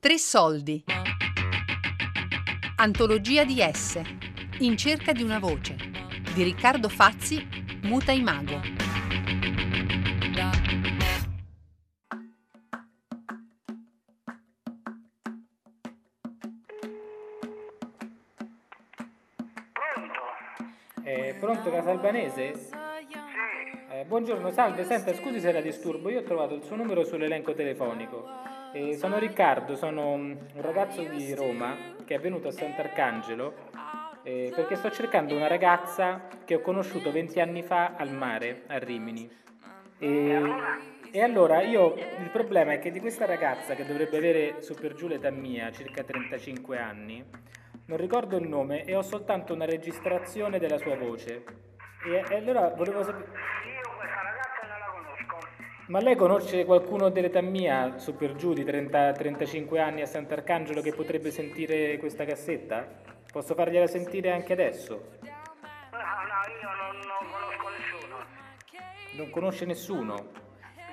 Tre soldi. Antologia di S. In cerca di una voce. Di Riccardo Fazzi, Muta Imago. Pronto? Eh, pronto Casalbanese? Sì. Eh, buongiorno, salve, senta, scusi se la disturbo, io ho trovato il suo numero sull'elenco telefonico. Eh, sono Riccardo, sono un ragazzo di Roma che è venuto a Sant'Arcangelo eh, perché sto cercando una ragazza che ho conosciuto 20 anni fa al mare, a Rimini. E, e allora io, il problema è che di questa ragazza che dovrebbe avere su per giù l'età mia, circa 35 anni, non ricordo il nome e ho soltanto una registrazione della sua voce. E, e allora volevo sapere... Ma lei conosce qualcuno dell'età mia, su per giù, di 30-35 anni a Sant'Arcangelo che potrebbe sentire questa cassetta? Posso fargliela sentire anche adesso? No, no, io non, non conosco nessuno. Non conosce nessuno?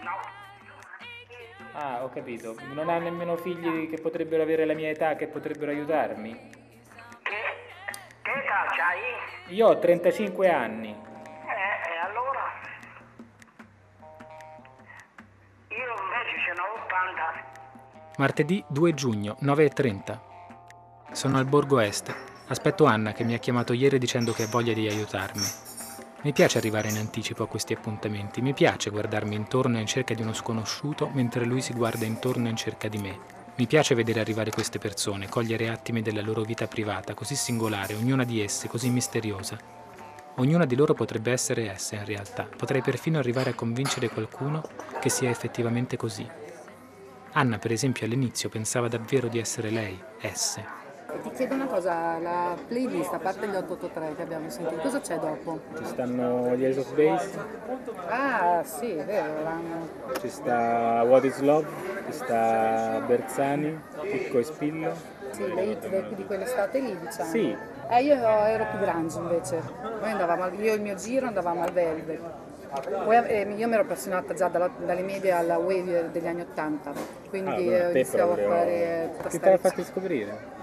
No. Ah, ho capito. Non ha nemmeno figli che potrebbero avere la mia età, che potrebbero aiutarmi? Che, che età c'hai? Io ho 35 anni. Martedì 2 giugno, 9.30. Sono al Borgo Est. Aspetto Anna che mi ha chiamato ieri dicendo che ha voglia di aiutarmi. Mi piace arrivare in anticipo a questi appuntamenti, mi piace guardarmi intorno in cerca di uno sconosciuto mentre lui si guarda intorno in cerca di me. Mi piace vedere arrivare queste persone, cogliere attimi della loro vita privata, così singolare, ognuna di esse così misteriosa. Ognuna di loro potrebbe essere essa in realtà, potrei perfino arrivare a convincere qualcuno che sia effettivamente così. Anna, per esempio, all'inizio pensava davvero di essere lei, esse. Ti chiedo una cosa, la playlist, a parte gli 883 che abbiamo sentito, cosa c'è dopo? Ci stanno gli Ace of Base, Ah, sì, è vero, l'hanno... ci sta What is Love, ci sta Berzani, Chicco e Spillo. Sì, le hit di quell'estate lì, diciamo. Sì. Eh, io ero più grande invece. Noi andavamo, io e il mio giro andavamo al Velvet. Poi, eh, io mi ero appassionata già dalla- dalle medie alla wave degli anni 80, quindi Ah, eh, iniziavo proprio- a fare Chi te l'ha fatti scoprire?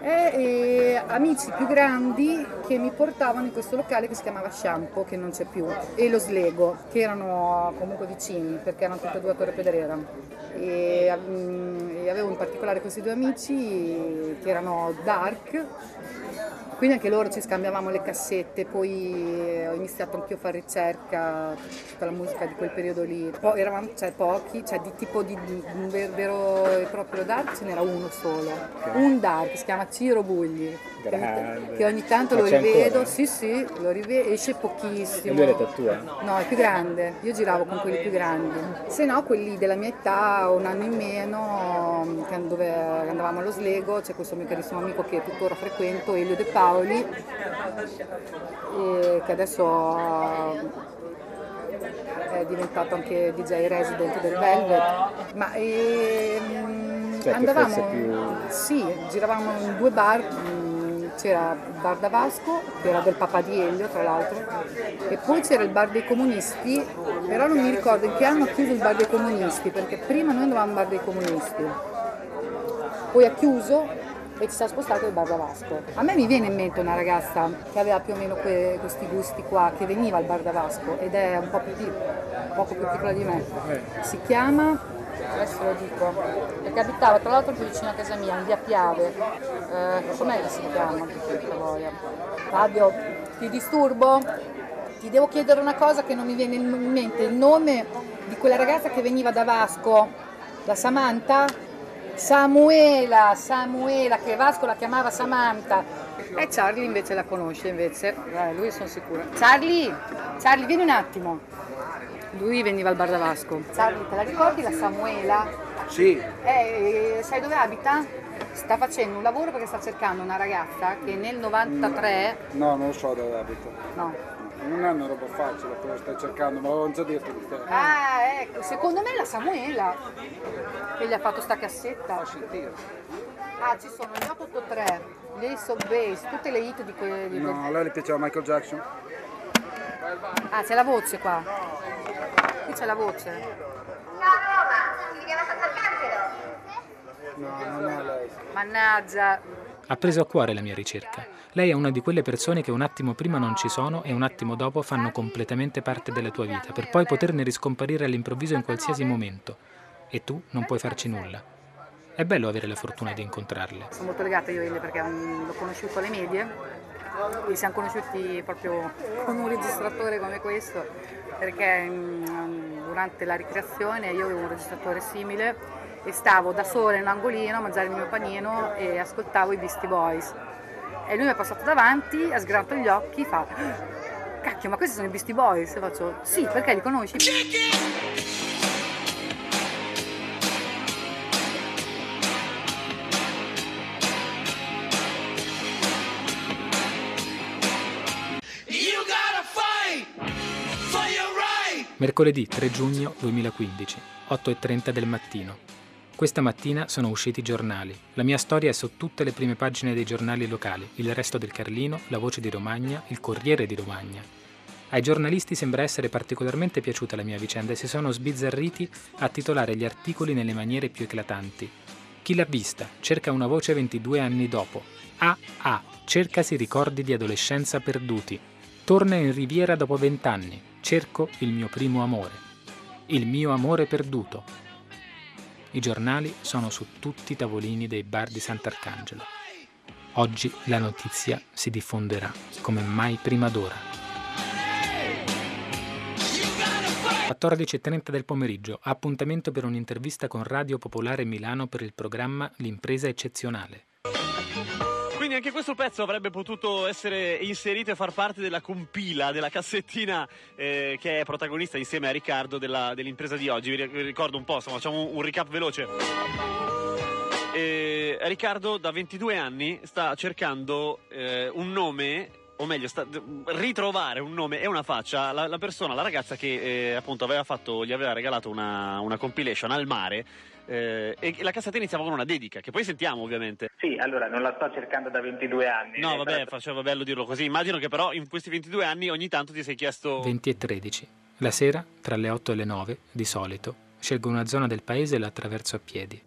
e, e amici più grandi che mi portavano in questo locale che si chiamava Shampoo, che non c'è più, e lo Slego, che erano comunque vicini, perché erano tutti e due a Torre Pedrera. E, mm, e avevo in particolare questi due amici che erano dark, quindi anche loro ci scambiavamo le cassette, poi eh, ho iniziato anch'io a fare ricerca, tutta la musica di quel periodo lì. Poi eravamo cioè, pochi, cioè di tipo di, di un ver- vero e proprio dark ce n'era uno solo. Un dark, si chiama Ciro Bugli, che ogni, Grande. che ogni tanto lo rivedo, ancora? sì sì, lo rivedo, esce E pochissimo. lui era tua? No, è più grande, io giravo con quelli più grandi. Se no, quelli della mia età, un anno in meno, dove andavamo allo Slego, c'è questo mio carissimo amico che tuttora frequento, Elio De Paoli, e che adesso è diventato anche DJ resident del Velvet. Ma ehm, Cioè, andavamo, più- sì, giravamo in due bar, c'era il bar da Vasco, che era del papà di Elio tra l'altro, e poi c'era il bar dei comunisti, però non mi ricordo in che anno ha chiuso il bar dei comunisti, perché prima noi andavamo al bar dei comunisti, poi ha chiuso e ci siamo spostati al bar da Vasco. A me mi viene in mente una ragazza che aveva più o meno que- questi gusti qua, che veniva al bar da Vasco ed è un po' più, pi- poco più piccola di me. Si chiama, adesso lo dico, perché abitava tra l'altro più vicino a casa mia, in via Piave. Eh, com'è che si chiama? Fabio, ti disturbo? Ti devo chiedere una cosa che non mi viene in mente, il nome di quella ragazza che veniva da Vasco, da Samantha? Samuela, Samuela, che Vasco la chiamava Samantha. E Charlie invece la conosce, invece, eh, lui sono sicura. Charlie, Charlie, vieni un attimo. Lui veniva al bar da Vasco. Charlie, te la ricordi la Samuela? Sì, Eh, sai dove abita? Sta facendo un lavoro perché sta cercando una ragazza che nel 93, no, non lo so dove abita. no, Non è una roba facile quello che stai cercando, ma l'ho già detto di te. Ah, ecco, secondo me è la Samuela che gli ha fatto sta cassetta. Fa sentire. Ah, ci sono gli 883, gli Ace of Base, tutte le hit di quelle di No, a lei le piaceva Michael Jackson? Ah, c'è la voce qua. Qui c'è la voce. Ciao Roma, si chiama Sant'Arcangelo. No, non è lei. Mannaggia. Ha preso a cuore la mia ricerca. Lei è una di quelle persone che un attimo prima non ci sono e un attimo dopo fanno completamente parte della tua vita, per poi poterne riscomparire all'improvviso in qualsiasi momento. E tu non puoi farci nulla. È bello avere la fortuna di incontrarle. Sono molto legata io a Ele perché l'ho conosciuto alle medie e siamo conosciuti proprio con un registratore come questo perché mm, durante la ricreazione io avevo un registratore simile e stavo da sola in un angolino a mangiare il mio panino e ascoltavo i Beastie Boys. E lui mi è passato davanti, ha sgranato gli occhi, fa cacchio ma questi sono i Beastie Boys? E faccio sì perché li conosci? Mercoledì 3 giugno 2015, 8.30 del mattino. Questa mattina sono usciti i giornali. La mia storia è su tutte le prime pagine dei giornali locali, il resto del Carlino, la voce di Romagna, il Corriere di Romagna. Ai giornalisti sembra essere particolarmente piaciuta la mia vicenda e si sono sbizzarriti a titolare gli articoli nelle maniere più eclatanti. Chi l'ha vista? Cerca una voce 22 anni dopo. Ah ah, cercasi ricordi di adolescenza perduti. Torna in riviera dopo 20 anni. Cerco il mio primo amore. Il mio amore perduto. I giornali sono su tutti i tavolini dei bar di Sant'Arcangelo. Oggi la notizia si diffonderà come mai prima d'ora. 14.30 del pomeriggio, appuntamento per un'intervista con Radio Popolare Milano per il programma L'impresa eccezionale. Quindi anche questo pezzo avrebbe potuto essere inserito e far parte della compila, della cassettina eh, che è protagonista insieme a Riccardo della- dell'impresa di oggi. Vi ri- vi ricordo un po', insomma, facciamo un, un recap veloce. Eh, Riccardo da 22 anni sta cercando eh, un nome, o meglio, sta, ritrovare un nome e una faccia, la, la persona, la ragazza che eh, appunto aveva fatto, gli aveva regalato una, una compilation al mare. eh, e la cassetta iniziava con una dedica, che poi sentiamo ovviamente. Sì, allora non la sto cercando da 22 anni. No, Eh, vabbè, però- faceva bello dirlo così. Immagino che però in questi 22 anni ogni tanto ti sei chiesto... 20 e 13. La sera, tra le 8 e le 9, di solito, scelgo una zona del paese e la attraverso a piedi.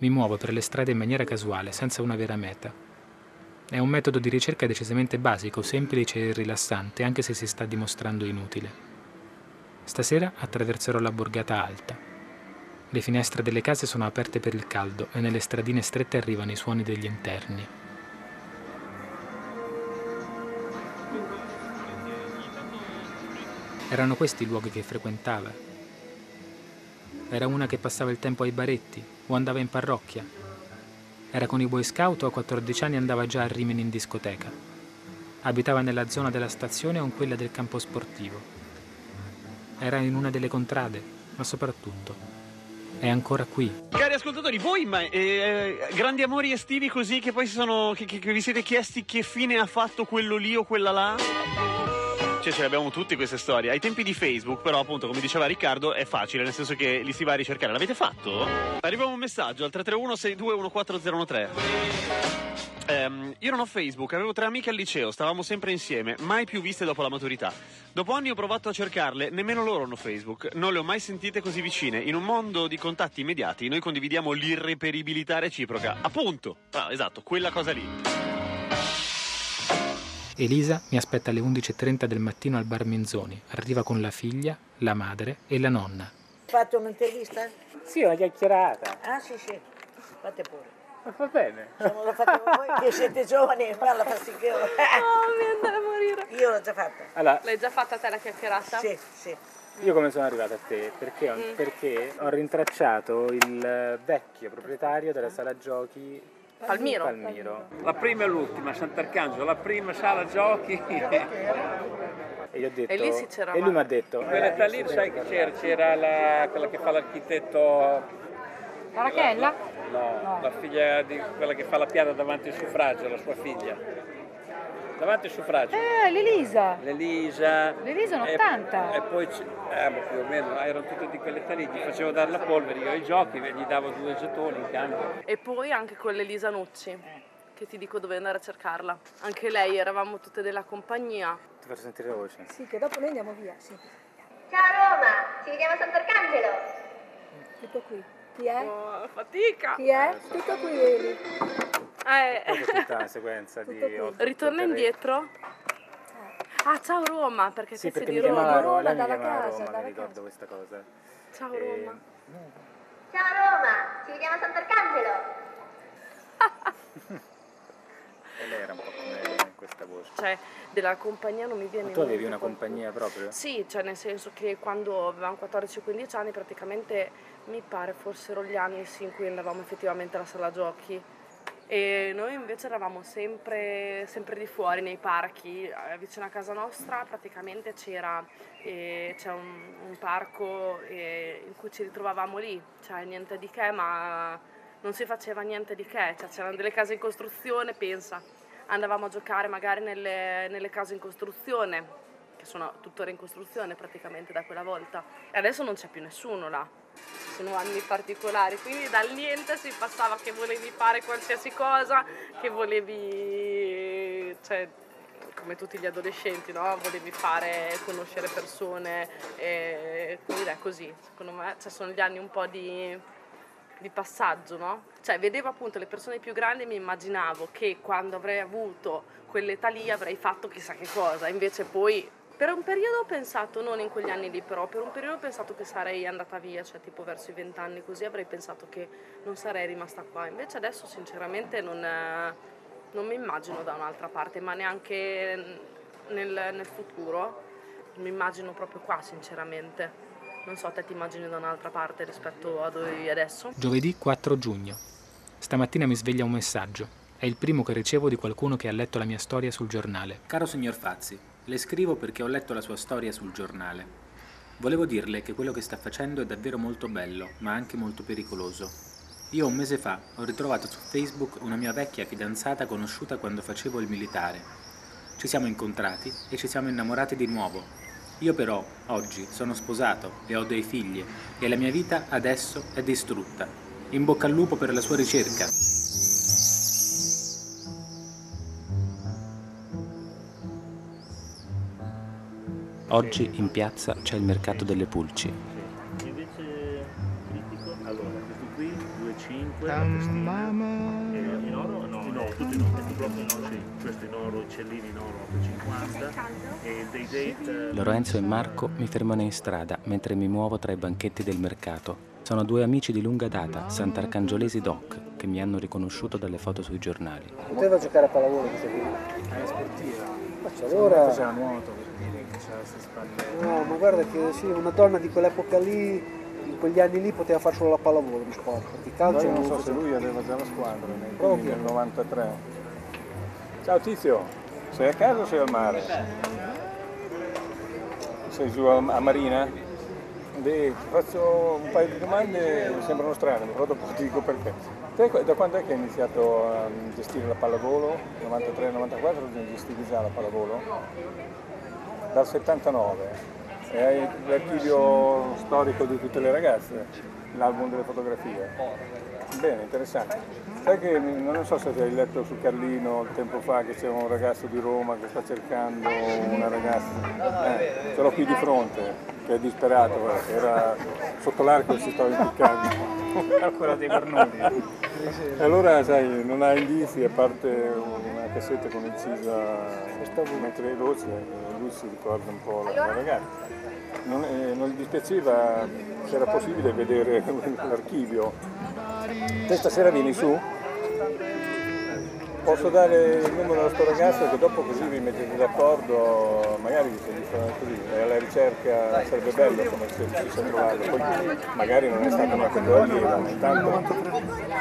Mi muovo per le strade in maniera casuale, senza una vera meta. È un metodo di ricerca decisamente basico, semplice e rilassante, anche se si sta dimostrando inutile. Stasera attraverserò la borgata alta. Le finestre delle case sono aperte per il caldo e nelle stradine strette arrivano i suoni degli interni. Erano questi i luoghi che frequentava. Era una che passava il tempo ai baretti o andava in parrocchia. Era con i Boy Scout o a 14 anni andava già a Rimini in discoteca. Abitava nella zona della stazione o in quella del campo sportivo. Era in una delle contrade, ma soprattutto è ancora qui. Cari ascoltatori, voi ma, eh, grandi amori estivi così che poi si sono, che, che- che vi siete chiesti che fine ha fatto quello lì o quella là? Cioè, ce le abbiamo tutte queste storie. Ai tempi di Facebook, però, appunto, come diceva Riccardo, è facile, nel senso che li si va a ricercare. L'avete fatto? Arriva un messaggio al 331-621403. Ehm, io non ho Facebook, avevo tre amiche al liceo, stavamo sempre insieme, mai più viste dopo la maturità. Dopo anni ho provato a cercarle, nemmeno loro hanno Facebook, non le ho mai sentite così vicine. In un mondo di contatti immediati, noi condividiamo l'irreperibilità reciproca. Appunto, Ah, esatto, quella cosa lì. Elisa mi aspetta alle 11.30 del mattino al bar Menzoni. Arriva con la figlia, la madre e la nonna. fatto un'intervista? Sì, una chiacchierata. Ah sì sì, fate pure. Ma va bene. Non la fate voi che siete giovani, falla fastidio. Oh, mi andare a morire. Io l'ho già fatta. Allora, L'hai già fatta te la chiacchierata? Sì, sì. io come sono arrivato a te? Perché ho, Mm. perché ho rintracciato il vecchio proprietario della sala giochi Palmiro. Palmiro. La prima e l'ultima, Sant'Arcangelo, la prima sala giochi. E detto. E lì e lui mi ha detto. Quella eh, da lì, sai che c'era? C'era la, quella che fa l'architetto, La Rachella? no, la figlia di quella che fa la piada davanti al suffragio, la sua figlia. Davanti al suffragio. Eh, l'Elisa. L'Elisa. L'Elisa è un E- 80. E, poi, eh, ma più o meno, erano tutte di quell'età lì, gli facevo dare la polvere, io ai giochi, gli davo due gettoni in cambio. E poi anche con l'Elisa Nucci, che ti dico dove andare a cercarla. Anche lei, eravamo tutte della compagnia. Ti faccio sentire la voce. Sì, che dopo noi andiamo via, sì. Ciao Roma, ci vediamo a Sant'Arcangelo. Tutto qui. Chi è? Oh, fatica. Chi è? Tutto qui vedi. Eh. tutta una sequenza di Ritorna indietro? Ah, ciao Roma, perché Sì, perché di mi Roma. Roma, lei mi dalla chiamava casa, Roma, mi ricordo questa cosa. Ciao E- Roma. Ciao Roma, ci vediamo a Sant'Arcangelo. E lei era un po' come questa voce. Cioè, della compagnia non mi viene Ma tu avevi una qualcuno. compagnia proprio? Sì, cioè nel senso che quando avevamo 14-15 anni praticamente mi pare fossero gli anni sì, in cui andavamo effettivamente alla sala giochi e noi invece eravamo sempre, sempre di fuori nei parchi, eh, vicino a casa nostra praticamente c'era eh, un, un parco eh, in cui ci ritrovavamo lì, cioè niente di che ma non si faceva niente di che, cioè, c'erano delle case in costruzione, pensa, andavamo a giocare magari nelle, nelle case in costruzione, che sono tuttora in costruzione praticamente da quella volta, e adesso non c'è più nessuno là, sono anni particolari, quindi dal niente si passava che volevi fare qualsiasi cosa, che volevi, cioè, come tutti gli adolescenti, no? Volevi fare, conoscere persone, e quindi è così, secondo me cioè, sono gli anni un po' di di passaggio, no? Cioè vedevo appunto le persone più grandi e mi immaginavo che quando avrei avuto quell'età lì avrei fatto chissà che cosa, invece poi per un periodo ho pensato, non in quegli anni lì però, per un periodo ho pensato che sarei andata via, cioè tipo verso i vent'anni così avrei pensato che non sarei rimasta qua, invece adesso sinceramente non, non mi immagino da un'altra parte, ma neanche nel, nel futuro, mi immagino proprio qua sinceramente. Non so, te ti immagini da un'altra parte rispetto a dove vivi adesso? Giovedì 4 giugno. Stamattina mi sveglia un messaggio. È il primo che ricevo di qualcuno che ha letto la mia storia sul giornale. Caro signor Fazzi, le scrivo perché ho letto la sua storia sul giornale. Volevo dirle che quello che sta facendo è davvero molto bello, ma anche molto pericoloso. Io un mese fa ho ritrovato su Facebook una mia vecchia fidanzata conosciuta quando facevo il militare. Ci siamo incontrati e ci siamo innamorati di nuovo. Io però, oggi, sono sposato e ho dei figli e la mia vita adesso è distrutta. In bocca al lupo per la sua ricerca. Cellini in oro 8,50 e il day date... Lorenzo e Marco mi fermano in strada mentre mi muovo tra i banchetti del mercato. Sono due amici di lunga data, sant'arcangiolesi doc, che mi hanno riconosciuto dalle foto sui giornali. Poteva giocare a pallavolo qui. È sportiva. Faccio allora... Faceva nuoto c'era queste spalle. No, ma guarda che sì, una donna di quell'epoca lì, in quegli anni lì, poteva fare solo la pallavolo di sport. Perché calcio Poi non so faceva- se lui aveva già la squadra Proprio. del 93. Ciao Tizio, sei a casa o sei al mare? Sei giù a, a Marina? Beh, ti faccio un paio di domande, sembrano strane, però dopo ti dico perché. Te da quando è che hai iniziato a gestire la pallavolo? 93-94 gestivi già la pallavolo? Dal 79. E hai l'archivio storico di tutte le ragazze, l'album delle fotografie. Bene, interessante. Sai che non so se hai letto su Carlino tempo fa che c'è un ragazzo di Roma che sta cercando una ragazza. Eh, ce l'ho qui di fronte, che è disperato, era sotto l'arco e si stava impiccando. Ancora dei cornuti. E allora, sai, non ha indizi a parte una cassetta con incisa mentre è voce, e lui si ricorda un po' la, la ragazza. Non, eh, non gli dispiaceva se era possibile vedere l'archivio. Te stasera vieni su? Posso dare il numero alla sto ragazzo che dopo così vi mettete d'accordo, magari vi così, alla ricerca sarebbe bello come se ci è trovato, poi magari non è stata una cosa ma intanto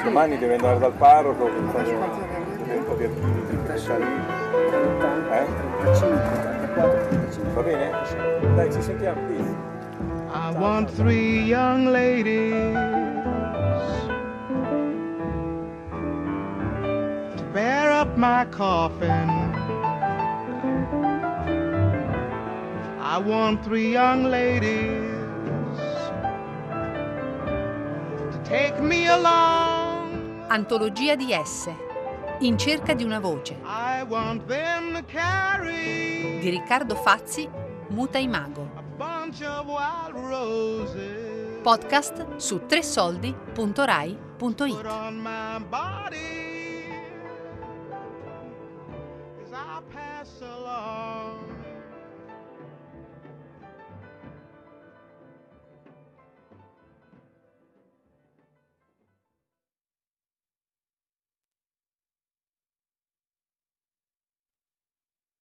domani deve andare dal parroco fare vedere un po' di. Eh? Va bene? Dai, ci sentiamo qui. I want three young ladies my coffin. I want three young ladies to take me along. Antologia di S. In cerca di una voce. Di Riccardo Fazzi, Muta Imago. a bunch of wild roses. Podcast su tresoldi.rai.it. vessel